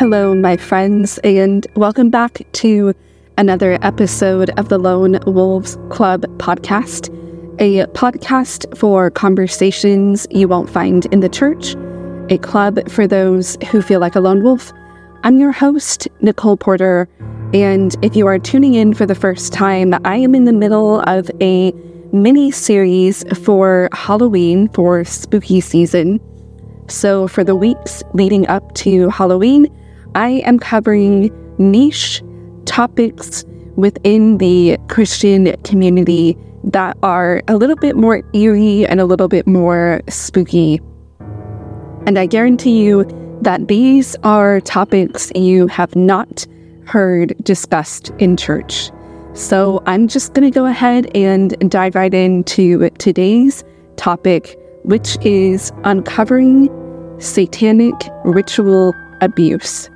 Hello, my friends, and welcome back to another episode of the Lone Wolves Club podcast, a podcast for conversations you won't find in the church, a club for those who feel like a lone wolf. I'm your host, Nicole Porter, and if you are tuning in for the first time, I am in the middle of a mini series for Halloween for spooky season. So, for the weeks leading up to Halloween, I am covering niche topics within the Christian community that are a little bit more eerie and a little bit more spooky. And I guarantee you that these are topics you have not heard discussed in church. So I'm just going to go ahead and dive right into today's topic, which is uncovering satanic ritual abuse.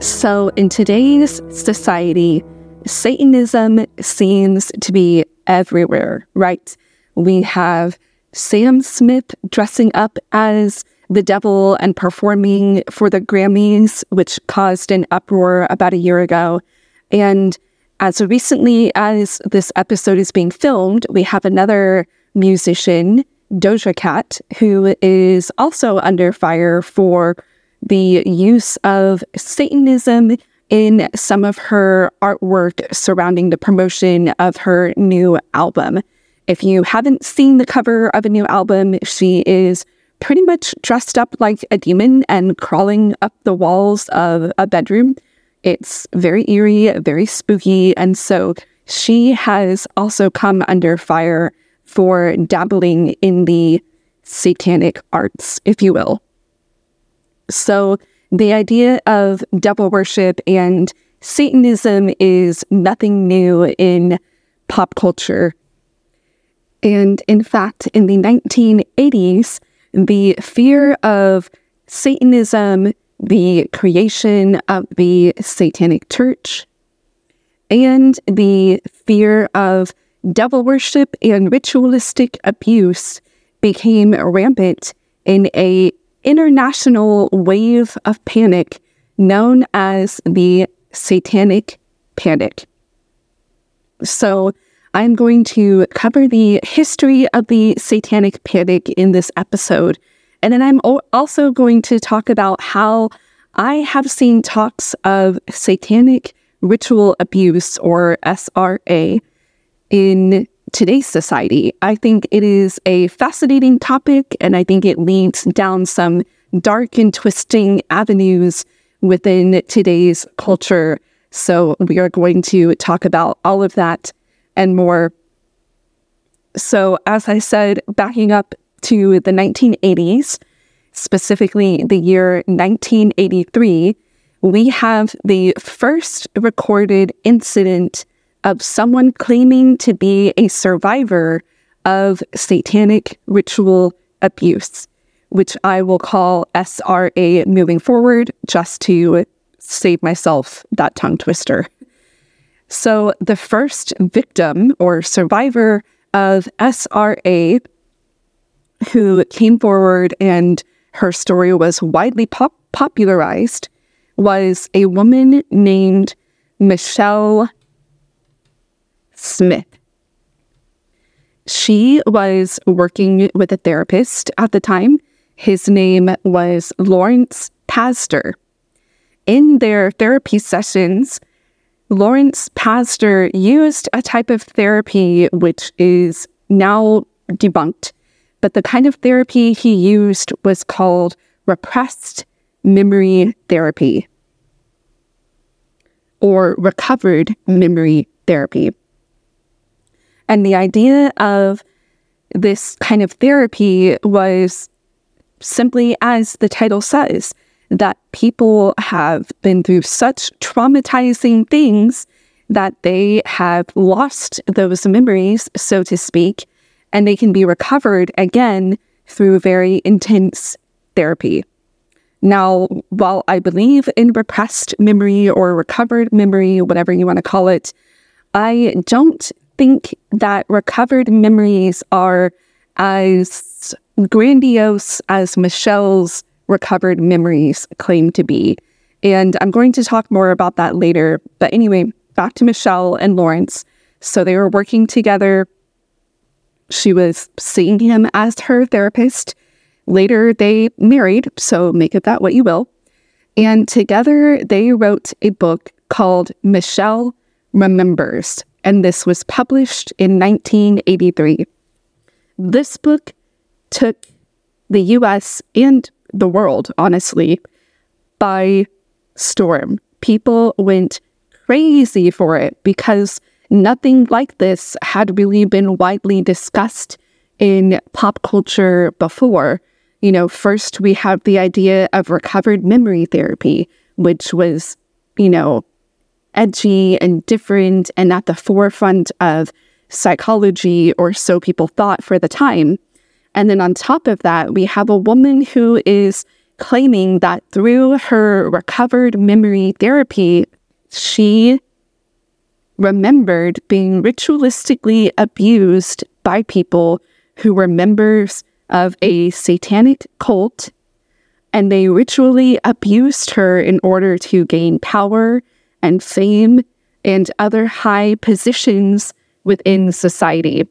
So, in today's society, Satanism seems to be everywhere, right? We have Sam Smith dressing up as the devil and performing for the Grammys, which caused an uproar about a year ago. And as recently as this episode is being filmed, we have another musician, Doja Cat, who is also under fire for the use of Satanism in some of her artwork surrounding the promotion of her new album. If you haven't seen the cover of a new album, she is pretty much dressed up like a demon and crawling up the walls of a bedroom. It's very eerie, very spooky. And so she has also come under fire for dabbling in the satanic arts, if you will. So the idea of devil worship and Satanism is nothing new in pop culture. And in fact, in the 1980s, the fear of Satanism, the creation of the Satanic Church, and the fear of devil worship and ritualistic abuse became rampant in a international wave of panic known as the Satanic Panic. So, I'm going to cover the history of the Satanic Panic in this episode. And then I'm also going to talk about how I have seen talks of satanic ritual abuse or SRA in today's society. I think it is a fascinating topic, and I think it leads down some dark and twisting avenues within today's culture. So, we are going to talk about all of that and more. So, as I said, backing up to the 1980s, specifically the year 1983, we have the first recorded incident of someone claiming to be a survivor of satanic ritual abuse, which I will call SRA moving forward just to save myself that tongue twister. So, the first victim or survivor of SRA who came forward and her story was widely pop- popularized was a woman named Michelle Smith. She was working with a therapist at the time. His name was Lawrence Pazder. In their therapy sessions, Lawrence Pazder used a type of therapy which is now debunked, but the kind of therapy he used was called repressed memory therapy or recovered memory therapy. And the idea of this kind of therapy was simply as the title says that people have been through such traumatizing things that they have lost those memories, so to speak, and they can be recovered again through very intense therapy. Now, while I believe in repressed memory or recovered memory, whatever you want to call it, I don't think that recovered memories are as grandiose as Michelle's recovered memories claim to be. And I'm going to talk more about that later. But anyway, back to Michelle and Lawrence. So they were working together. She was seeing him as her therapist. Later, they married, so make of that what you will. And together, they wrote a book called Michelle Remembers, and this was published in 1983. This book took the US and the world, honestly, by storm. People went crazy for it because nothing like this had really been widely discussed in pop culture before. You know, first we have the idea of recovered memory therapy, which was, you know, edgy and different and at the forefront of psychology, or so people thought for the time. And then on top of that, we have a woman who is claiming that through her recovered memory therapy, she remembered being ritualistically abused by people who were members of a satanic cult, and they ritually abused her in order to gain power and fame and other high positions within society.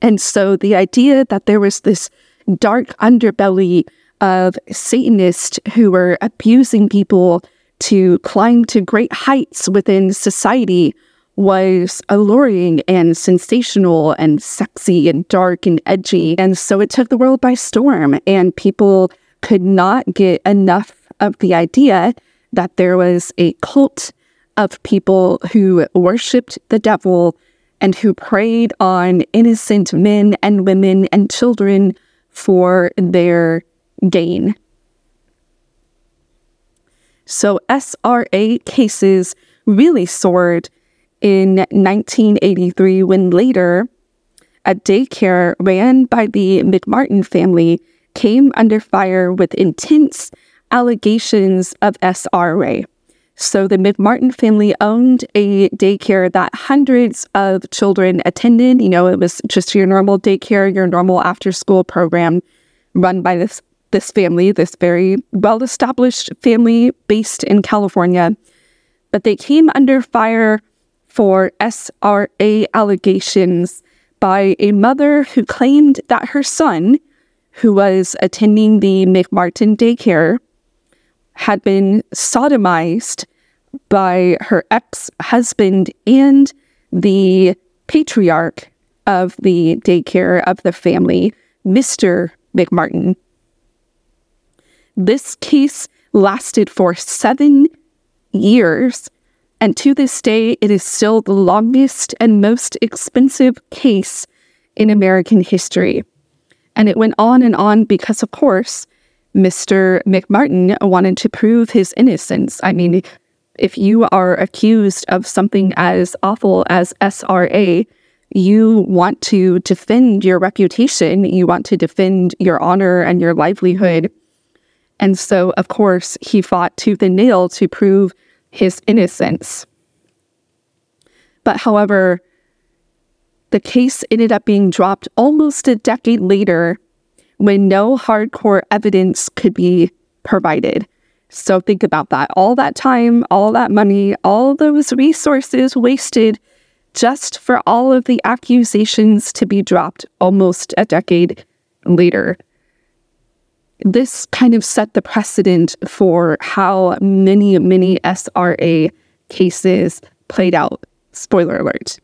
And so the idea that there was this dark underbelly of Satanists who were abusing people to climb to great heights within society was alluring and sensational and sexy and dark and edgy. And so it took the world by storm, and people could not get enough of the idea that there was a cult of people who worshiped the devil and who preyed on innocent men and women and children for their gain. So SRA cases really soared in 1983 when later a daycare ran by the McMartin family came under fire with intense allegations of SRA. So the McMartin family owned a daycare that hundreds of children attended. You know, it was just your normal daycare, your normal after school program run by this this family, this very well established family based in California. But they came under fire for SRA allegations by a mother who claimed that her son, who was attending the McMartin daycare, had been sodomized by her ex husband and the patriarch of the daycare of the family, Mr. McMartin. This case lasted for seven years, and to this day, it is still the longest and most expensive case in American history. And it went on and on because, of course, Mr. McMartin wanted to prove his innocence. I mean, if you are accused of something as awful as SRA, you want to defend your reputation, you want to defend your honor and your livelihood. And so, of course, he fought tooth and nail to prove his innocence. But however, the case ended up being dropped almost a decade later when no hardcore evidence could be provided. So think about that. All that time, all that money, all those resources wasted just for all of the accusations to be dropped almost a decade later. This kind of set the precedent for how many, many SRA cases played out. Spoiler alert.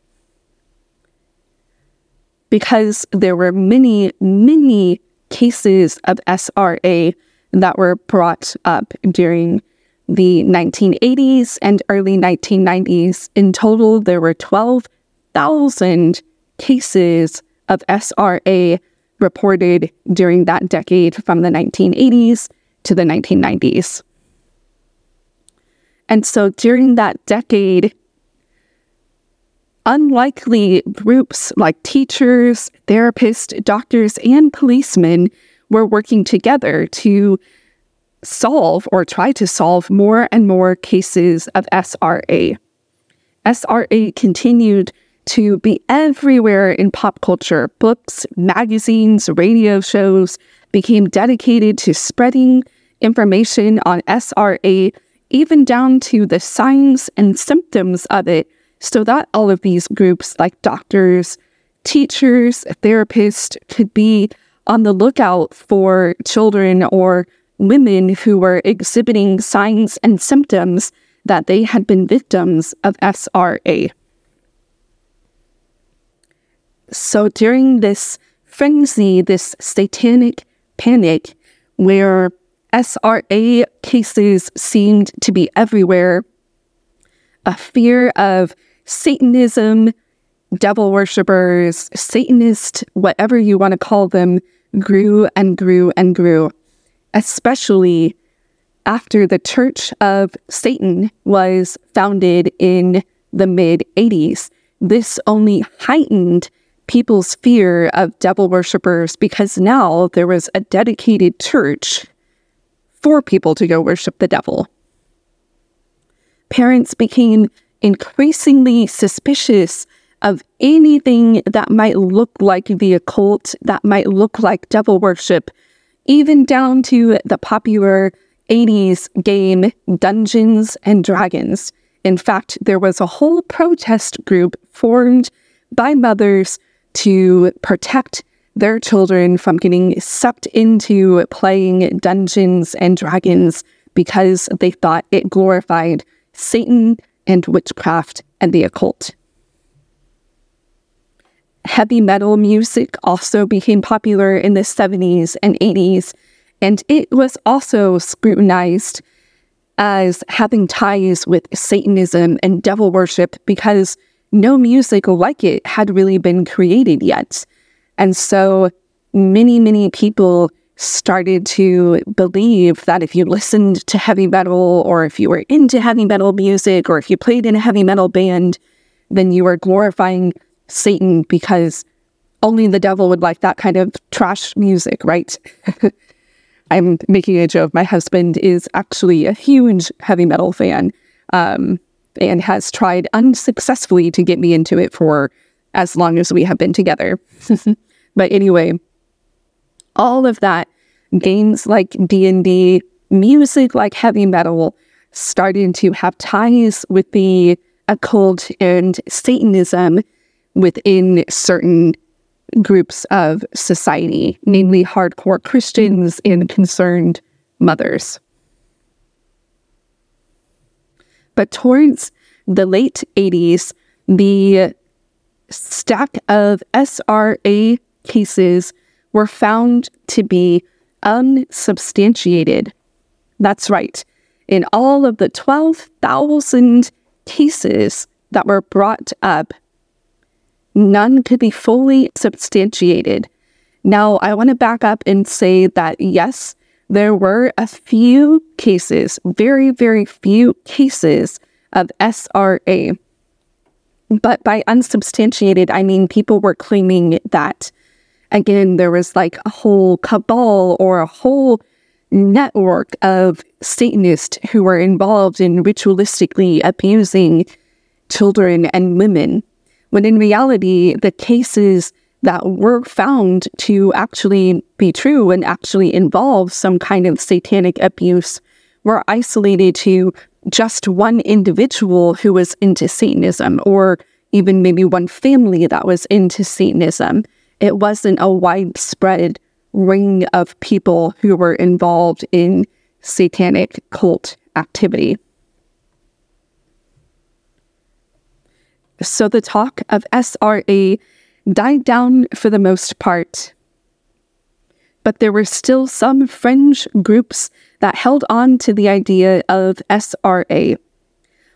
Because there were many, many cases of SRA that were brought up during the 1980s and early 1990s. In total, there were 12,000 cases of SRA reported during that decade from the 1980s to the 1990s. And so during that decade, unlikely groups like teachers, therapists, doctors, and policemen were working together to solve or try to solve more and more cases of SRA. SRA continued to be everywhere in pop culture books, magazines, radio shows, became dedicated to spreading information on SRA, even down to the signs and symptoms of it, so that all of these groups, like doctors, teachers, therapists, could be on the lookout for children or women who were exhibiting signs and symptoms that they had been victims of SRA. So during this frenzy, this satanic panic, where SRA cases seemed to be everywhere, a fear of Satanism, devil worshippers, Satanist, whatever you want to call them, grew and grew and grew, especially after the Church of Satan was founded in the mid 80s. This only heightened people's fear of devil worshippers because now there was a dedicated church for people to go worship the devil. Parents became increasingly suspicious of anything that might look like the occult, that might look like devil worship, even down to the popular 80s game Dungeons and Dragons. In fact, there was a whole protest group formed by mothers to protect their children from getting sucked into playing Dungeons and Dragons because they thought it glorified Satan and witchcraft and the occult. Heavy metal music also became popular in the 70s and 80s, and it was also scrutinized as having ties with Satanism and devil worship because no music like it had really been created yet. And so many, many people started to believe that if you listened to heavy metal or if you were into heavy metal music or if you played in a heavy metal band, then you were glorifying Satan because only the devil would like that kind of trash music, right? I'm making a joke. My husband is actually a huge heavy metal fan. Um, and has tried unsuccessfully to get me into it for as long as we have been together. but anyway, all of that games like D&D, music like heavy metal starting to have ties with the occult and Satanism within certain groups of society, namely hardcore Christians and concerned mothers. But towards the late 80s, the stack of SRA cases were found to be unsubstantiated. That's right. In all of the 12,000 cases that were brought up, none could be fully substantiated. Now, I want to back up and say that yes, there were a few cases, very, very few cases of SRA. But by unsubstantiated, I mean people were claiming that, again, there was like a whole cabal or a whole network of Satanists who were involved in ritualistically abusing children and women. When in reality, the cases that were found to actually be true and actually involve some kind of satanic abuse were isolated to just one individual who was into Satanism or even maybe one family that was into Satanism. It wasn't a widespread ring of people who were involved in satanic cult activity. So the talk of SRA died down for the most part. But there were still some fringe groups that held on to the idea of SRA.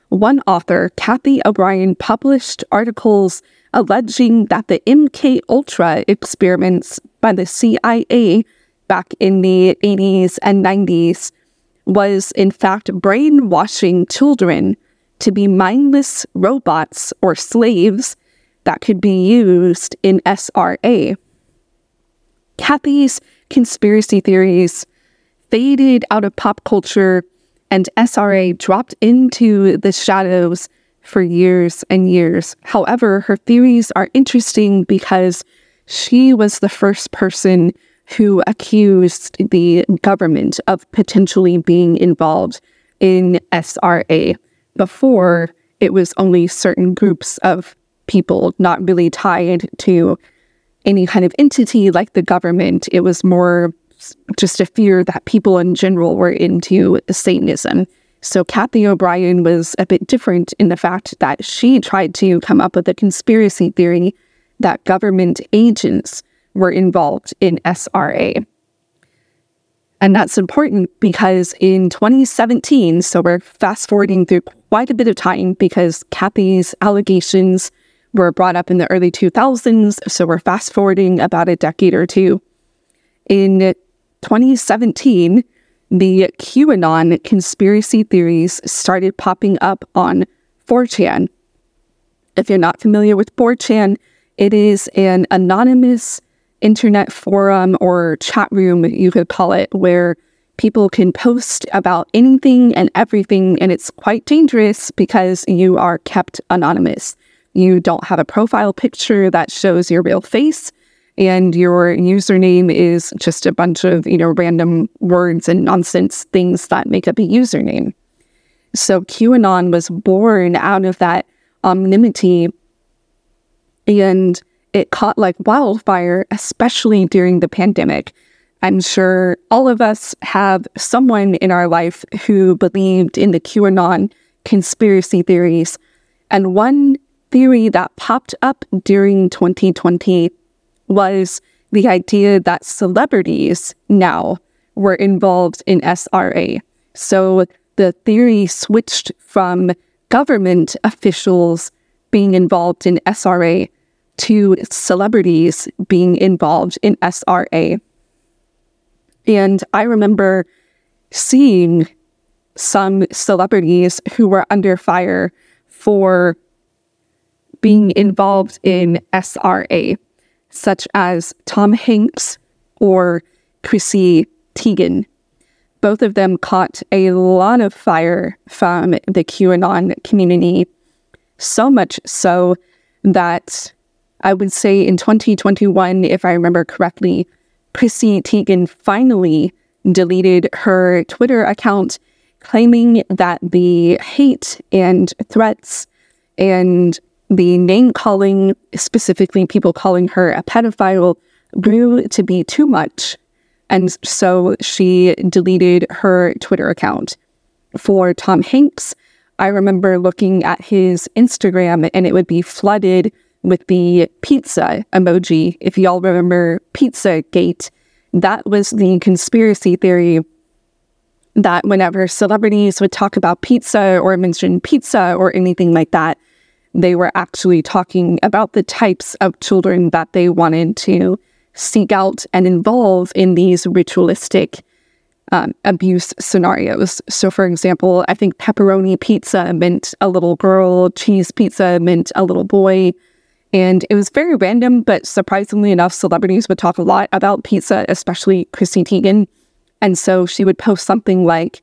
One author, Cathy O'Brien, published articles alleging that the MK Ultra experiments by the CIA back in the 80s and 90s was in fact brainwashing children to be mindless robots or slaves that could be used in SRA. Cathy's conspiracy theories faded out of pop culture, and SRA dropped into the shadows for years and years. However, her theories are interesting because she was the first person who accused the government of potentially being involved in SRA. Before, it was only certain groups of people, not really tied to any kind of entity like the government. It was more just a fear that people in general were into Satanism. So Cathy O'Brien was a bit different in the fact that she tried to come up with a conspiracy theory that government agents were involved in SRA. And that's important because in 2017, so we're fast forwarding through quite a bit of time because Cathy's allegations were brought up in the early 2000s. So we're fast forwarding about a decade or two. In 2017, the QAnon conspiracy theories started popping up on 4chan. If you're not familiar with 4chan, it is an anonymous internet forum or chat room, you could call it, where people can post about anything and everything. And it's quite dangerous because you are kept anonymous. You don't have a profile picture that shows your real face. And your username is just a bunch of, you know, random words and nonsense things that make up a username. So QAnon was born out of that anonymity and it caught like wildfire, especially during the pandemic. I'm sure all of us have someone in our life who believed in the QAnon conspiracy theories. And one theory that popped up during 2020 was the idea that celebrities now were involved in SRA. So the theory switched from government officials being involved in SRA to celebrities being involved in SRA. And I remember seeing some celebrities who were under fire for being involved in SRA, such as Tom Hanks or Chrissy Teigen. Both of them caught a lot of fire from the QAnon community, so much so that I would say in 2021, if I remember correctly, Chrissy Teigen finally deleted her Twitter account, claiming that the hate and threats and the name calling, specifically people calling her a pedophile, grew to be too much. And so she deleted her Twitter account. For Tom Hanks, I remember looking at his Instagram and it would be flooded with the pizza emoji. If y'all remember Pizza Gate, that was the conspiracy theory that whenever celebrities would talk about pizza or mention pizza or anything like that, they were actually talking about the types of children that they wanted to seek out and involve in these ritualistic um, abuse scenarios. So, for example, I think pepperoni pizza meant a little girl, cheese pizza meant a little boy, and it was very random, but surprisingly enough, celebrities would talk a lot about pizza, especially Chrissy Teigen. And so she would post something like,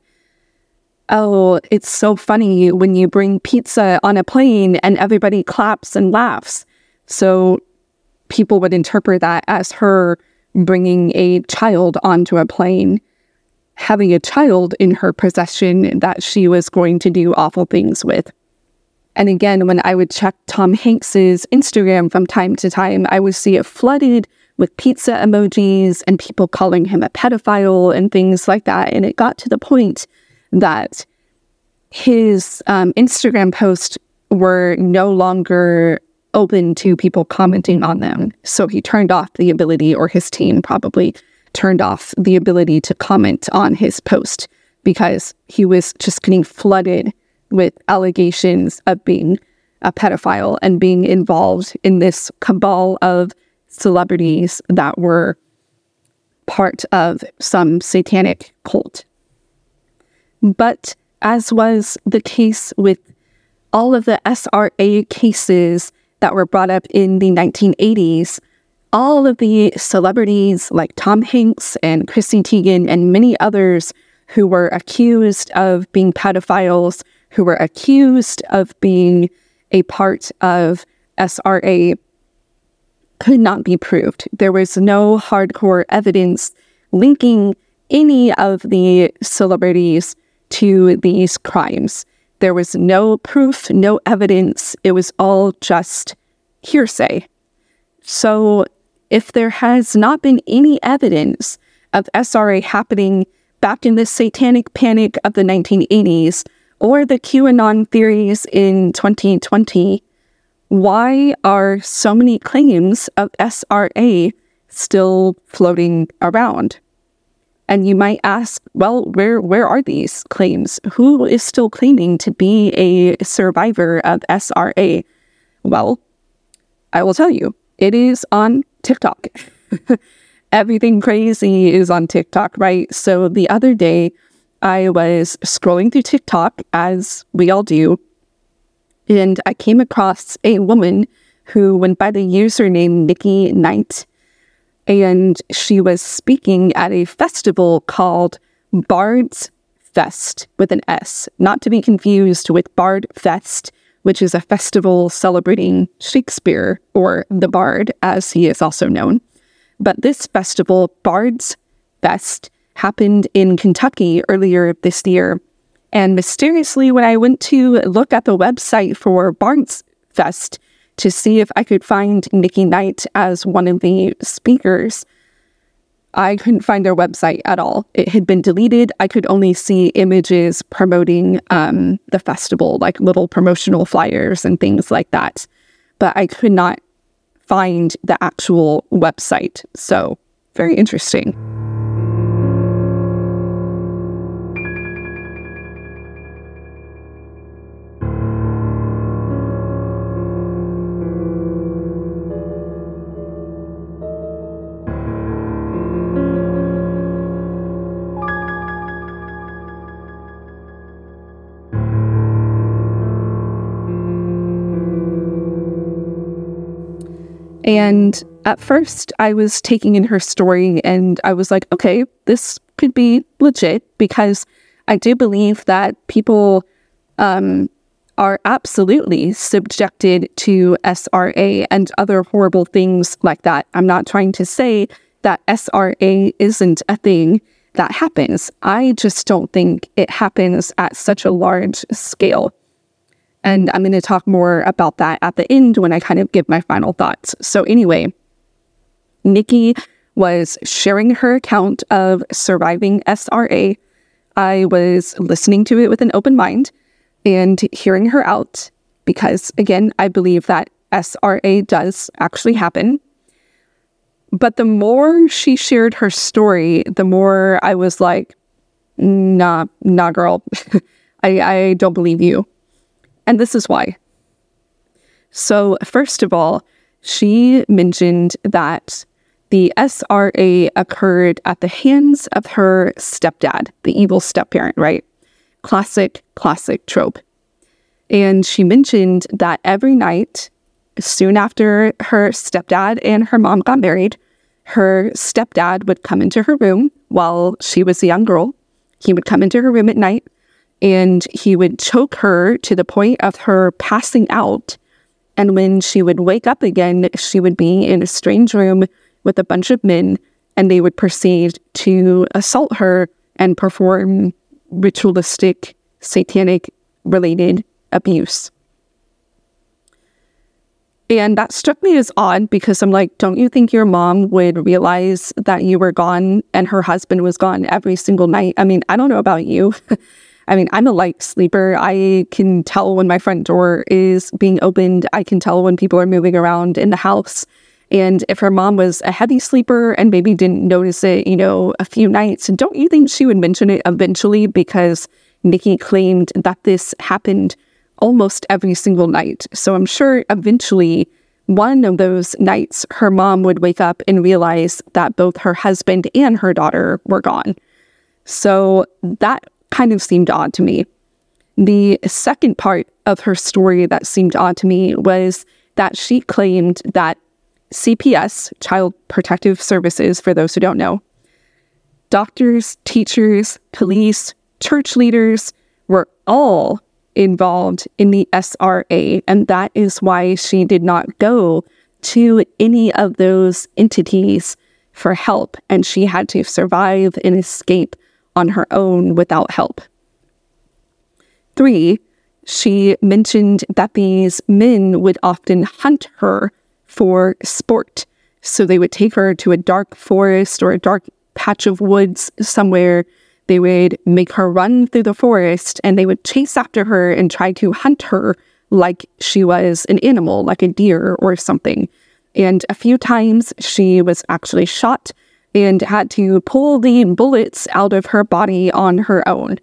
Oh, it's so funny when you bring pizza on a plane and everybody claps and laughs. So people would interpret that as her bringing a child onto a plane, having a child in her possession that she was going to do awful things with. And again, when I would check Tom Hanks's Instagram from time to time, I would see it flooded with pizza emojis and people calling him a pedophile and things like that. And it got to the point that his um, Instagram posts were no longer open to people commenting on them. So he turned off the ability, or his team probably turned off the ability to comment on his post because he was just getting flooded with allegations of being a pedophile and being involved in this cabal of celebrities that were part of some satanic cult. But as was the case with all of the SRA cases that were brought up in the 1980s, all of the celebrities like Tom Hanks and Chrissy Teigen and many others who were accused of being pedophiles who were accused of being a part of SRA could not be proved. There was no hardcore evidence linking any of the celebrities to these crimes. There was no proof, no evidence. It was all just hearsay. So, if there has not been any evidence of SRA happening back in the satanic panic of the 1980s or the QAnon theories in 2020, why are so many claims of SRA still floating around? And you might ask, well, where where are these claims? Who is still claiming to be a survivor of SRA? Well, I will tell you, it is on TikTok. Everything crazy is on TikTok, right? So the other day, I was scrolling through TikTok, as we all do, and I came across a woman who went by the username Nikki Knight and she was speaking at a festival called Bard's Fest with an S, not to be confused with Bard Fest, which is a festival celebrating Shakespeare or the Bard, as he is also known. But this festival, Bard's Fest, happened in Kentucky earlier this year. And mysteriously, when I went to look at the website for Bard's Fest, to see if I could find Nikki Knight as one of the speakers. I couldn't find their website at all. It had been deleted. I could only see images promoting um, the festival, like little promotional flyers and things like that. But I could not find the actual website. So, very interesting. And at first, I was taking in her story and I was like, okay, this could be legit because I do believe that people um, are absolutely subjected to SRA and other horrible things like that. I'm not trying to say that SRA isn't a thing that happens. I just don't think it happens at such a large scale. And I'm going to talk more about that at the end when I kind of give my final thoughts. So, anyway, Nikki was sharing her account of surviving SRA. I was listening to it with an open mind and hearing her out because, again, I believe that SRA does actually happen. But the more she shared her story, the more I was like, nah, nah, girl, I, I don't believe you. And this is why. So, first of all, she mentioned that the SRA occurred at the hands of her stepdad, the evil stepparent, right? Classic, classic trope. And she mentioned that every night, soon after her stepdad and her mom got married, her stepdad would come into her room while she was a young girl. He would come into her room at night and he would choke her to the point of her passing out. And when she would wake up again, she would be in a strange room with a bunch of men, and they would proceed to assault her and perform ritualistic, satanic related abuse. And that struck me as odd because I'm like, don't you think your mom would realize that you were gone and her husband was gone every single night? I mean, I don't know about you. I mean, I'm a light sleeper. I can tell when my front door is being opened. I can tell when people are moving around in the house. And if her mom was a heavy sleeper and maybe didn't notice it, you know, a few nights, don't you think she would mention it eventually? Because Nikki claimed that this happened almost every single night. So I'm sure eventually one of those nights her mom would wake up and realize that both her husband and her daughter were gone. So that kind of seemed odd to me. The second part of her story that seemed odd to me was that she claimed that CPS, Child Protective Services, for those who don't know, doctors, teachers, police, church leaders were all involved in the SRA. And that is why she did not go to any of those entities for help, and she had to survive and escape on her own without help. Three, she mentioned that these men would often hunt her for sport. So they would take her to a dark forest or a dark patch of woods somewhere. They would make her run through the forest and they would chase after her and try to hunt her like she was an animal, like a deer or something. And a few times she was actually shot and had to pull the bullets out of her body on her own.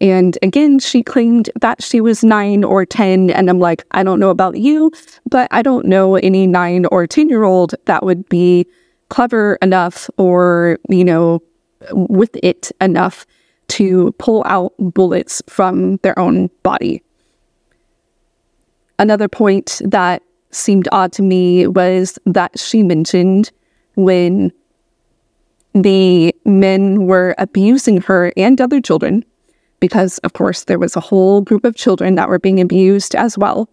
And again, she claimed that she was nine or 10. And I'm like, I don't know about you, but I don't know any nine or 10 year old that would be clever enough or, you know, with it enough to pull out bullets from their own body. Another point that seemed odd to me was that she mentioned when the men were abusing her and other children, because of course there was a whole group of children that were being abused as well.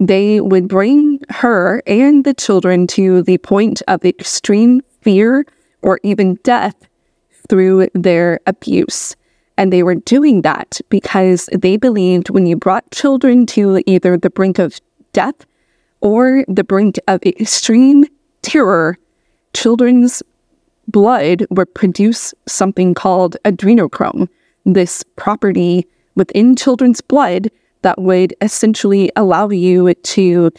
They would bring her and the children to the point of extreme fear or even death through their abuse. And they were doing that because they believed when you brought children to either the brink of death or the brink of extreme terror, children's blood would produce something called adrenochrome, this property within children's blood that would essentially allow you to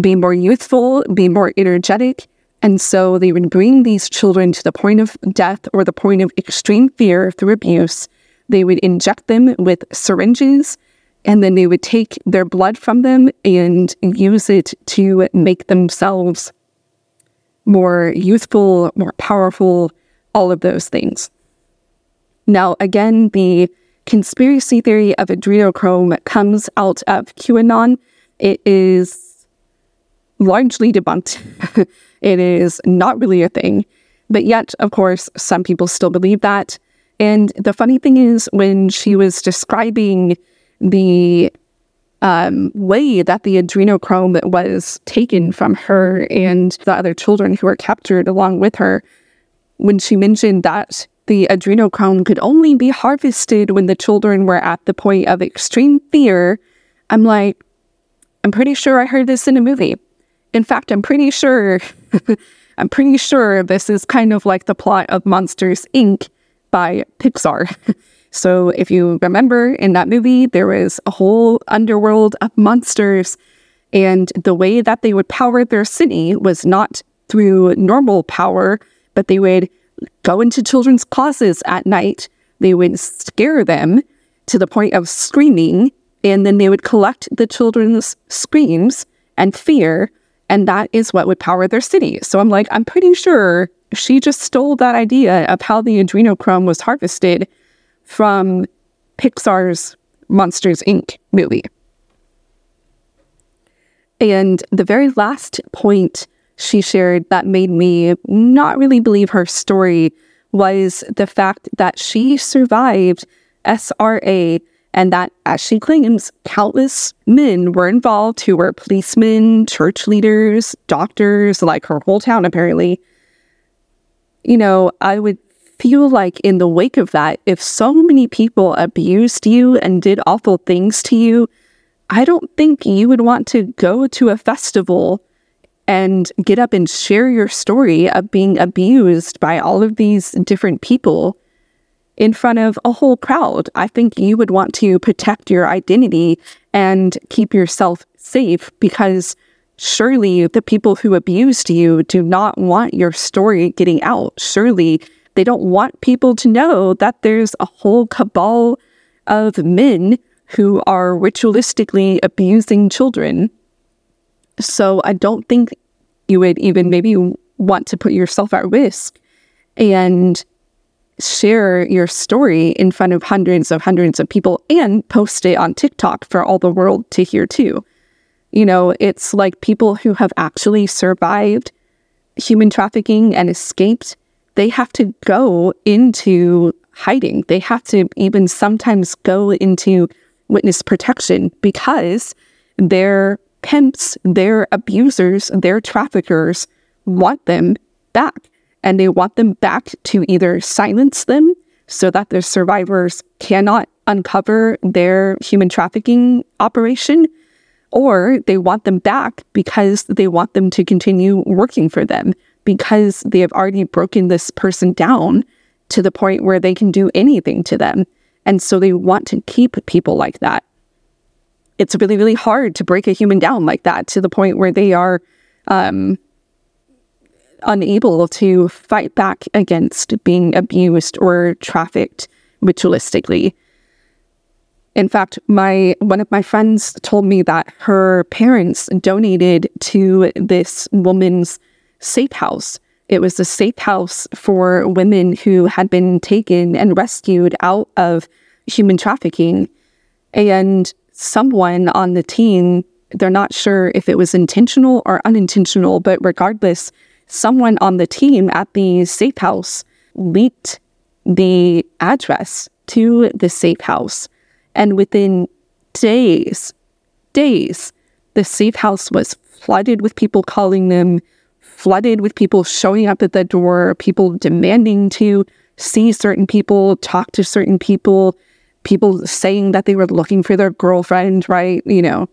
be more youthful, be more energetic. And so they would bring these children to the point of death or the point of extreme fear through abuse. They would inject them with syringes and then they would take their blood from them and use it to make themselves more youthful, more powerful, all of those things. Now, again, the conspiracy theory of adrenochrome comes out of QAnon. It is largely debunked. it is not really a thing. But yet, of course, some people still believe that. And the funny thing is, when she was describing the um, way that the adrenochrome was taken from her and the other children who were captured along with her, when she mentioned that the adrenochrome could only be harvested when the children were at the point of extreme fear, I'm like, I'm pretty sure I heard this in a movie. In fact, I'm pretty sure, I'm pretty sure this is kind of like the plot of Monsters Inc. by Pixar. So, if you remember in that movie, there was a whole underworld of monsters, and the way that they would power their city was not through normal power, but they would go into children's closets at night. They would scare them to the point of screaming, and then they would collect the children's screams and fear, and that is what would power their city. So I'm like, I'm pretty sure she just stole that idea of how the adrenochrome was harvested from Pixar's Monsters Inc. movie. And the very last point she shared that made me not really believe her story was the fact that she survived SRA and that, as she claims, countless men were involved who were policemen, church leaders, doctors, like her whole town, apparently. You know, I would feel like in the wake of that, if so many people abused you and did awful things to you, I don't think you would want to go to a festival and get up and share your story of being abused by all of these different people in front of a whole crowd. I think you would want to protect your identity and keep yourself safe because surely the people who abused you do not want your story getting out. Surely they don't want people to know that there's a whole cabal of men who are ritualistically abusing children. So I don't think you would even maybe want to put yourself at risk and share your story in front of hundreds of hundreds of people and post it on TikTok for all the world to hear too. You know, it's like people who have actually survived human trafficking and escaped they have to go into hiding. They have to even sometimes go into witness protection because their pimps, their abusers, their traffickers want them back. And they want them back to either silence them so that the survivors cannot uncover their human trafficking operation, or they want them back because they want them to continue working for them because they have already broken this person down to the point where they can do anything to them. And so they want to keep people like that. It's really, really hard to break a human down like that to the point where they are um, unable to fight back against being abused or trafficked ritualistically. In fact, my one of my friends told me that her parents donated to this woman's safe house. It was a safe house for women who had been taken and rescued out of human trafficking. And someone on the team, they're not sure if it was intentional or unintentional, but regardless, someone on the team at the safe house leaked the address to the safe house. And within days, days, the safe house was flooded with people calling them, flooded with people showing up at the door, people demanding to see certain people, talk to certain people, people saying that they were looking for their girlfriend, right? You know,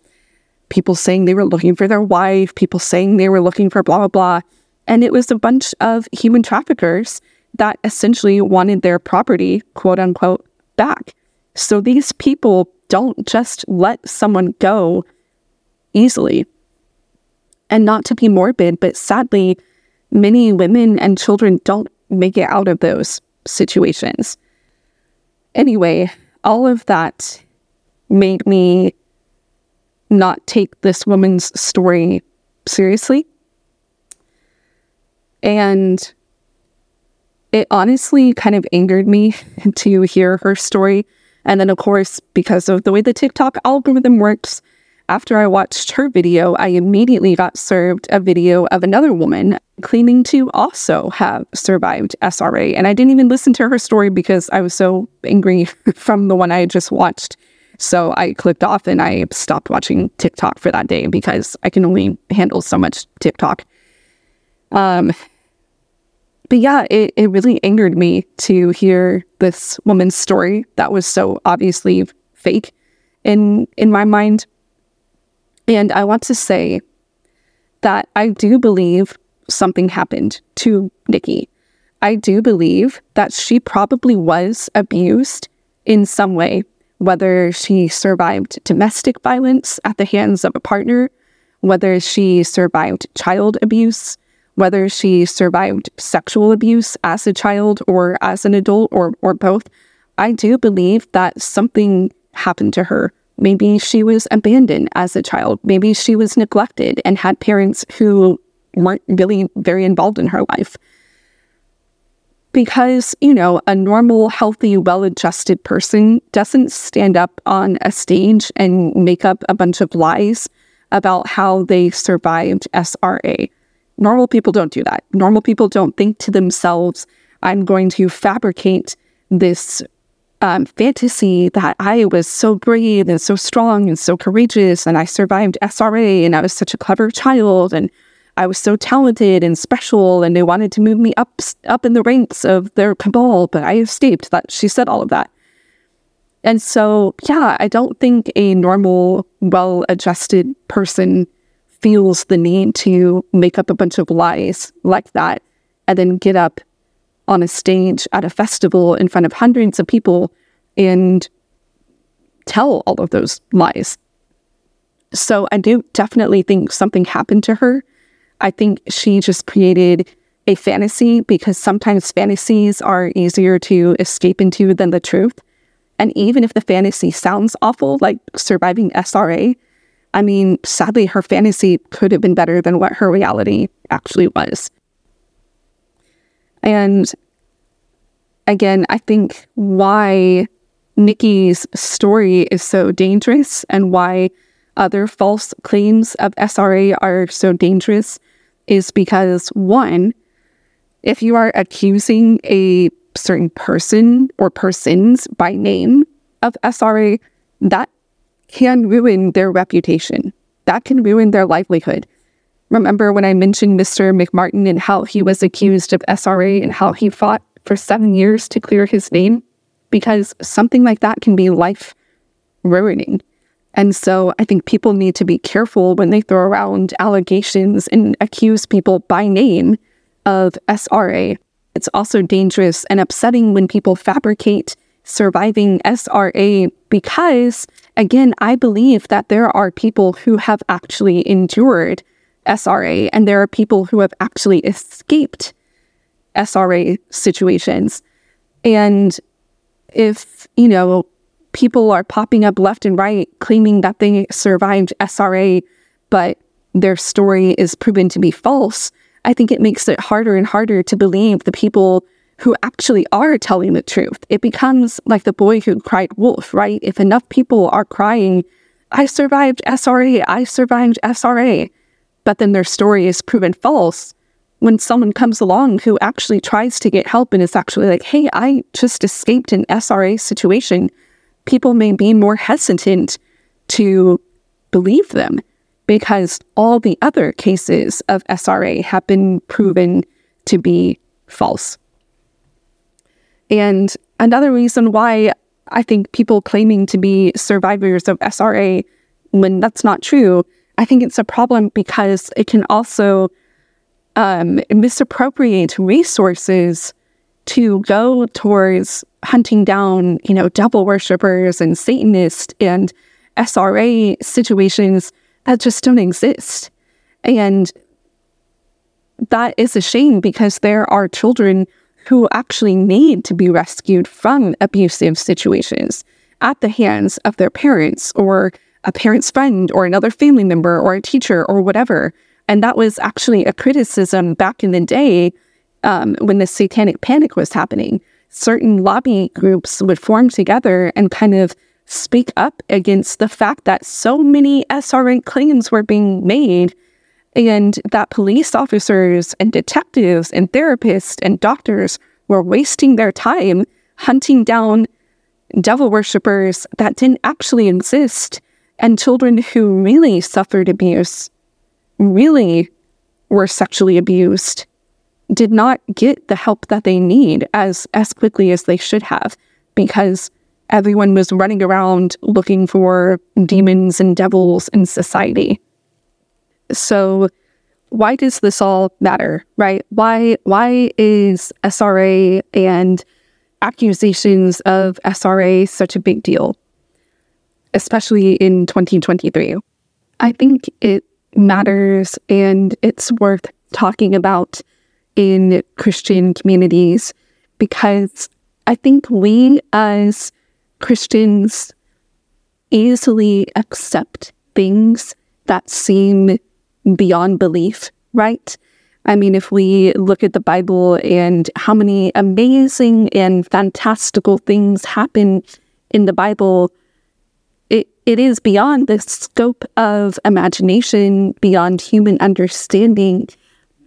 people saying they were looking for their wife, people saying they were looking for blah, blah, blah. And it was a bunch of human traffickers that essentially wanted their property, quote unquote, back. So these people don't just let someone go easily. And not to be morbid, but sadly, many women and children don't make it out of those situations. Anyway, all of that made me not take this woman's story seriously. And it honestly kind of angered me to hear her story. And then, of course, because of the way the TikTok algorithm works, after I watched her video, I immediately got served a video of another woman claiming to also have survived SRA. And I didn't even listen to her story because I was so angry from the one I had just watched. So I clicked off and I stopped watching TikTok for that day because I can only handle so much TikTok. Um, but yeah, it, it really angered me to hear this woman's story that was so obviously fake in in my mind. And I want to say that I do believe something happened to Nikki. I do believe that she probably was abused in some way, whether she survived domestic violence at the hands of a partner, whether she survived child abuse, whether she survived sexual abuse as a child or as an adult or, or both, I do believe that something happened to her. Maybe she was abandoned as a child. Maybe she was neglected and had parents who weren't really very involved in her life. Because, you know, a normal, healthy, well adjusted person doesn't stand up on a stage and make up a bunch of lies about how they survived SRA. Normal people don't do that. Normal people don't think to themselves, I'm going to fabricate this um, fantasy that I was so brave and so strong and so courageous, and I survived SRA, and I was such a clever child, and I was so talented and special, and they wanted to move me up up in the ranks of their cabal, but I escaped. That she said all of that, and so yeah, I don't think a normal, well-adjusted person feels the need to make up a bunch of lies like that and then get up on a stage at a festival in front of hundreds of people and tell all of those lies. So I do definitely think something happened to her. I think she just created a fantasy because sometimes fantasies are easier to escape into than the truth. And even if the fantasy sounds awful, like surviving SRA, I mean, sadly, her fantasy could have been better than what her reality actually was. And again, I think why Nikki's story is so dangerous and why other false claims of SRA are so dangerous is because one, if you are accusing a certain person or persons by name of SRA, that can ruin their reputation. that can ruin their livelihood. Remember when I mentioned Mr. McMartin and how he was accused of SRA and how he fought for seven years to clear his name? Because something like that can be life ruining. And so I think people need to be careful when they throw around allegations and accuse people by name of SRA. It's also dangerous and upsetting when people fabricate surviving SRA because, again, I believe that there are people who have actually endured SRA and there are people who have actually escaped SRA situations. And if, you know, people are popping up left and right claiming that they survived SRA, but their story is proven to be false, I think it makes it harder and harder to believe the people who actually are telling the truth. It becomes like the boy who cried wolf, right? If enough people are crying, I survived SRA, I survived SRA, but then their story is proven false, when someone comes along who actually tries to get help and is actually like, hey, I just escaped an SRA situation, people may be more hesitant to believe them because all the other cases of SRA have been proven to be false. And another reason why I think people claiming to be survivors of SRA, when that's not true, I think it's a problem because it can also um, misappropriate resources to go towards hunting down, you know, devil worshippers and Satanists and SRA situations that just don't exist. And that is a shame because there are children who actually need to be rescued from abusive situations at the hands of their parents or a parent's friend or another family member or a teacher or whatever. And that was actually a criticism back in the day um, when the satanic panic was happening. Certain lobby groups would form together and kind of speak up against the fact that so many SRA claims were being made and that police officers and detectives and therapists and doctors were wasting their time hunting down devil worshippers that didn't actually exist and children who really suffered abuse really were sexually abused did not get the help that they need as as quickly as they should have because everyone was running around looking for demons and devils in society. So why does this all matter, right? Why why is SRA and accusations of SRA such a big deal, especially in 2023? I think it matters and it's worth talking about in Christian communities because I think we as Christians easily accept things that seem beyond belief, right? I mean, if we look at the Bible and how many amazing and fantastical things happen in the Bible, it is beyond the scope of imagination, beyond human understanding.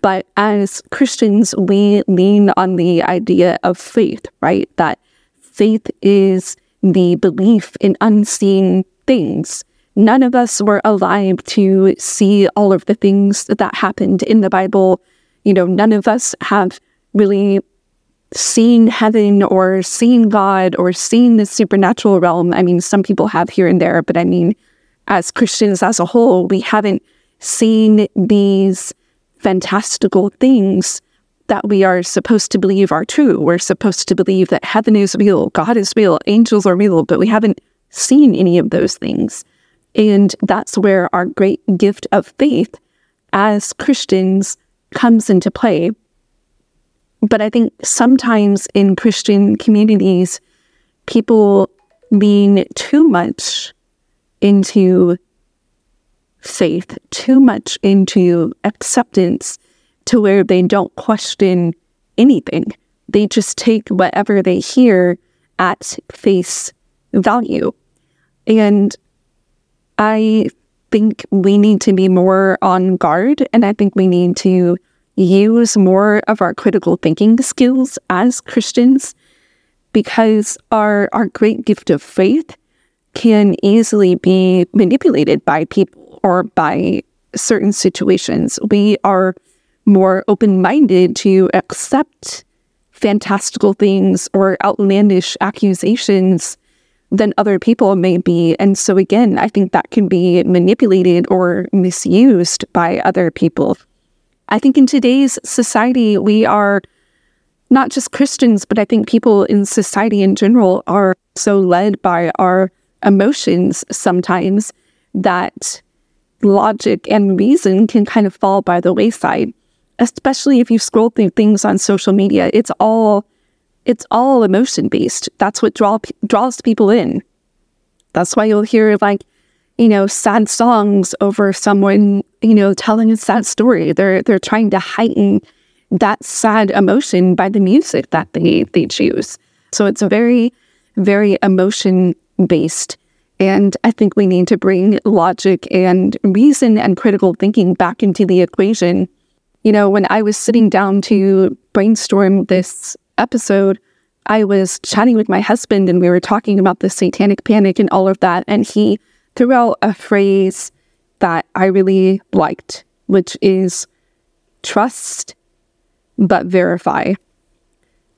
But as Christians, we lean on the idea of faith, right? That faith is the belief in unseen things. None of us were alive to see all of the things that happened in the Bible. You know, none of us have really seeing heaven or seeing God or seeing the supernatural realm. I mean, some people have here and there, but I mean, as Christians as a whole, we haven't seen these fantastical things that we are supposed to believe are true. We're supposed to believe that heaven is real, God is real, angels are real, but we haven't seen any of those things. And that's where our great gift of faith as Christians comes into play but I think sometimes in Christian communities, people lean too much into faith, too much into acceptance to where they don't question anything. They just take whatever they hear at face value. And I think we need to be more on guard and I think we need to use more of our critical thinking skills as Christians because our, our great gift of faith can easily be manipulated by people or by certain situations. We are more open minded to accept fantastical things or outlandish accusations than other people may be. And so, again, I think that can be manipulated or misused by other people. I think in today's society, we are not just Christians, but I think people in society in general are so led by our emotions sometimes that logic and reason can kind of fall by the wayside especially if you scroll through things on social media. It's all it's all emotion based that's what draw draws people in. That's why you'll hear like you know sad songs over someone you know telling a sad story they're they're trying to heighten that sad emotion by the music that they they choose so it's a very very emotion based and I think we need to bring logic and reason and critical thinking back into the equation. You know, when I was sitting down to brainstorm this episode, I was chatting with my husband and we were talking about the satanic panic and all of that. And he threw out a phrase that I really liked, which is trust but verify.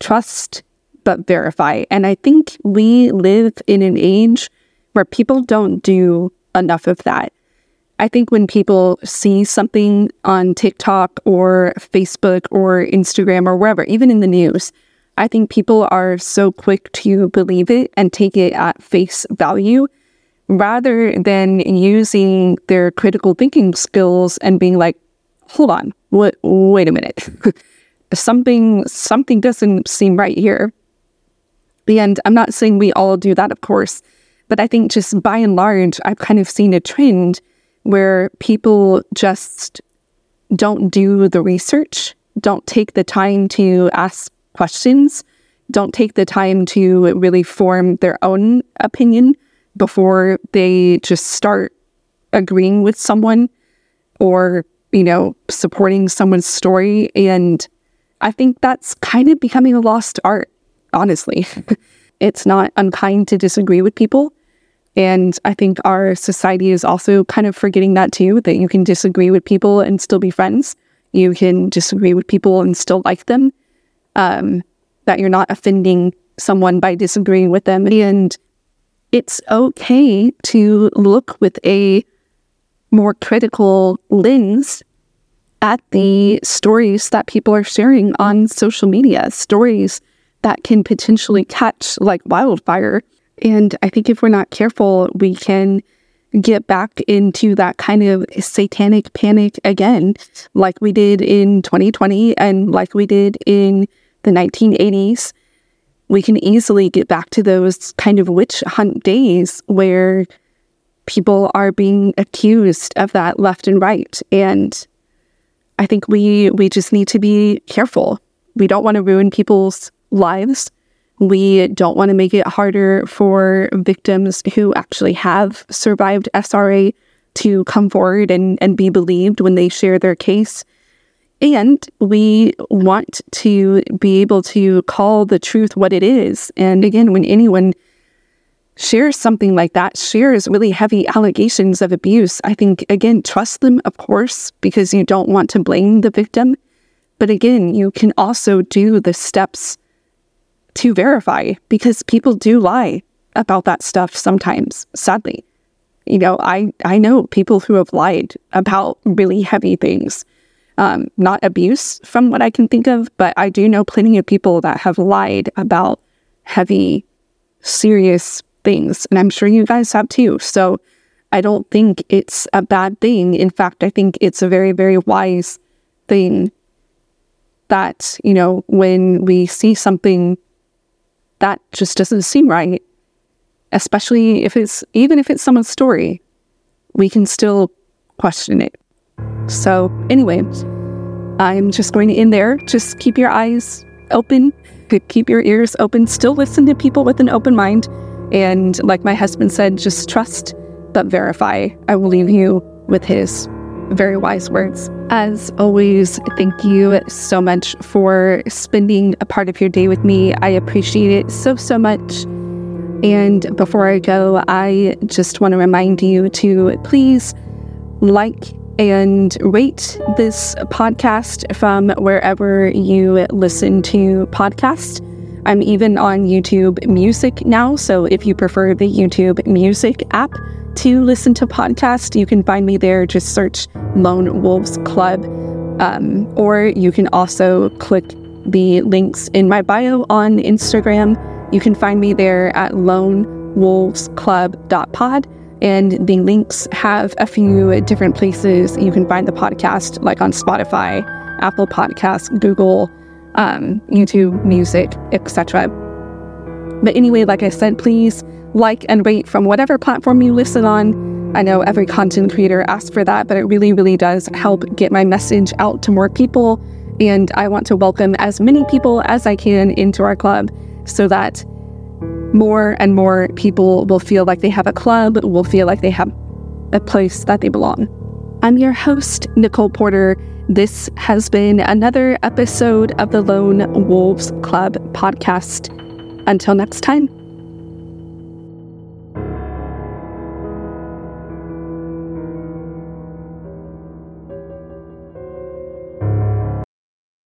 Trust but verify. And I think we live in an age where people don't do enough of that. I think when people see something on TikTok or Facebook or Instagram or wherever, even in the news, I think people are so quick to believe it and take it at face value rather than using their critical thinking skills and being like, hold on, what, wait a minute. something something doesn't seem right here. And I'm not saying we all do that, of course. But I think just by and large, I've kind of seen a trend where people just don't do the research, don't take the time to ask questions, don't take the time to really form their own opinion before they just start agreeing with someone or, you know, supporting someone's story. And I think that's kind of becoming a lost art, honestly. It's not unkind to disagree with people. And I think our society is also kind of forgetting that too, that you can disagree with people and still be friends. You can disagree with people and still like them. Um, that you're not offending someone by disagreeing with them. And it's okay to look with a more critical lens at the stories that people are sharing on social media, stories that can potentially catch like wildfire. And I think if we're not careful, we can get back into that kind of satanic panic again, like we did in 2020 and like we did in the 1980s. We can easily get back to those kind of witch hunt days where people are being accused of that left and right. And I think we we just need to be careful. We don't want to ruin people's lives. We don't want to make it harder for victims who actually have survived SRA to come forward and, and be believed when they share their case. And we want to be able to call the truth what it is. And again, when anyone shares something like that, shares really heavy allegations of abuse, I think, again, trust them, of course, because you don't want to blame the victim. But again, you can also do the steps to verify because people do lie about that stuff sometimes, sadly. You know, I, I know people who have lied about really heavy things. Um, not abuse from what I can think of, but I do know plenty of people that have lied about heavy, serious things. And I'm sure you guys have too. So I don't think it's a bad thing. In fact, I think it's a very, very wise thing that, you know, when we see something that just doesn't seem right. Especially if it's, even if it's someone's story, we can still question it. So, anyway, I'm just going end there. Just keep your eyes open, keep your ears open, still listen to people with an open mind. And like my husband said, just trust but verify. I will leave you with his very wise words. As always, thank you so much for spending a part of your day with me. I appreciate it so, so much. And before I go, I just want to remind you to please like and rate this podcast from wherever you listen to podcasts. I'm even on YouTube Music now, so if you prefer the YouTube Music app to listen to podcasts, you can find me there. Just search Lone Wolves Club, um, or you can also click the links in my bio on Instagram. You can find me there at lonewolvesclub.pod. And the links have a few different places you can find the podcast, like on Spotify, Apple Podcasts, Google, um, YouTube, Music, etc. But anyway, like I said, please like and rate from whatever platform you listen on. I know every content creator asks for that, but it really, really does help get my message out to more people. And I want to welcome as many people as I can into our club so that more and more people will feel like they have a club, will feel like they have a place that they belong. I'm your host, Nicole Porter. This has been another episode of the Lone Wolves Club podcast. Until next time.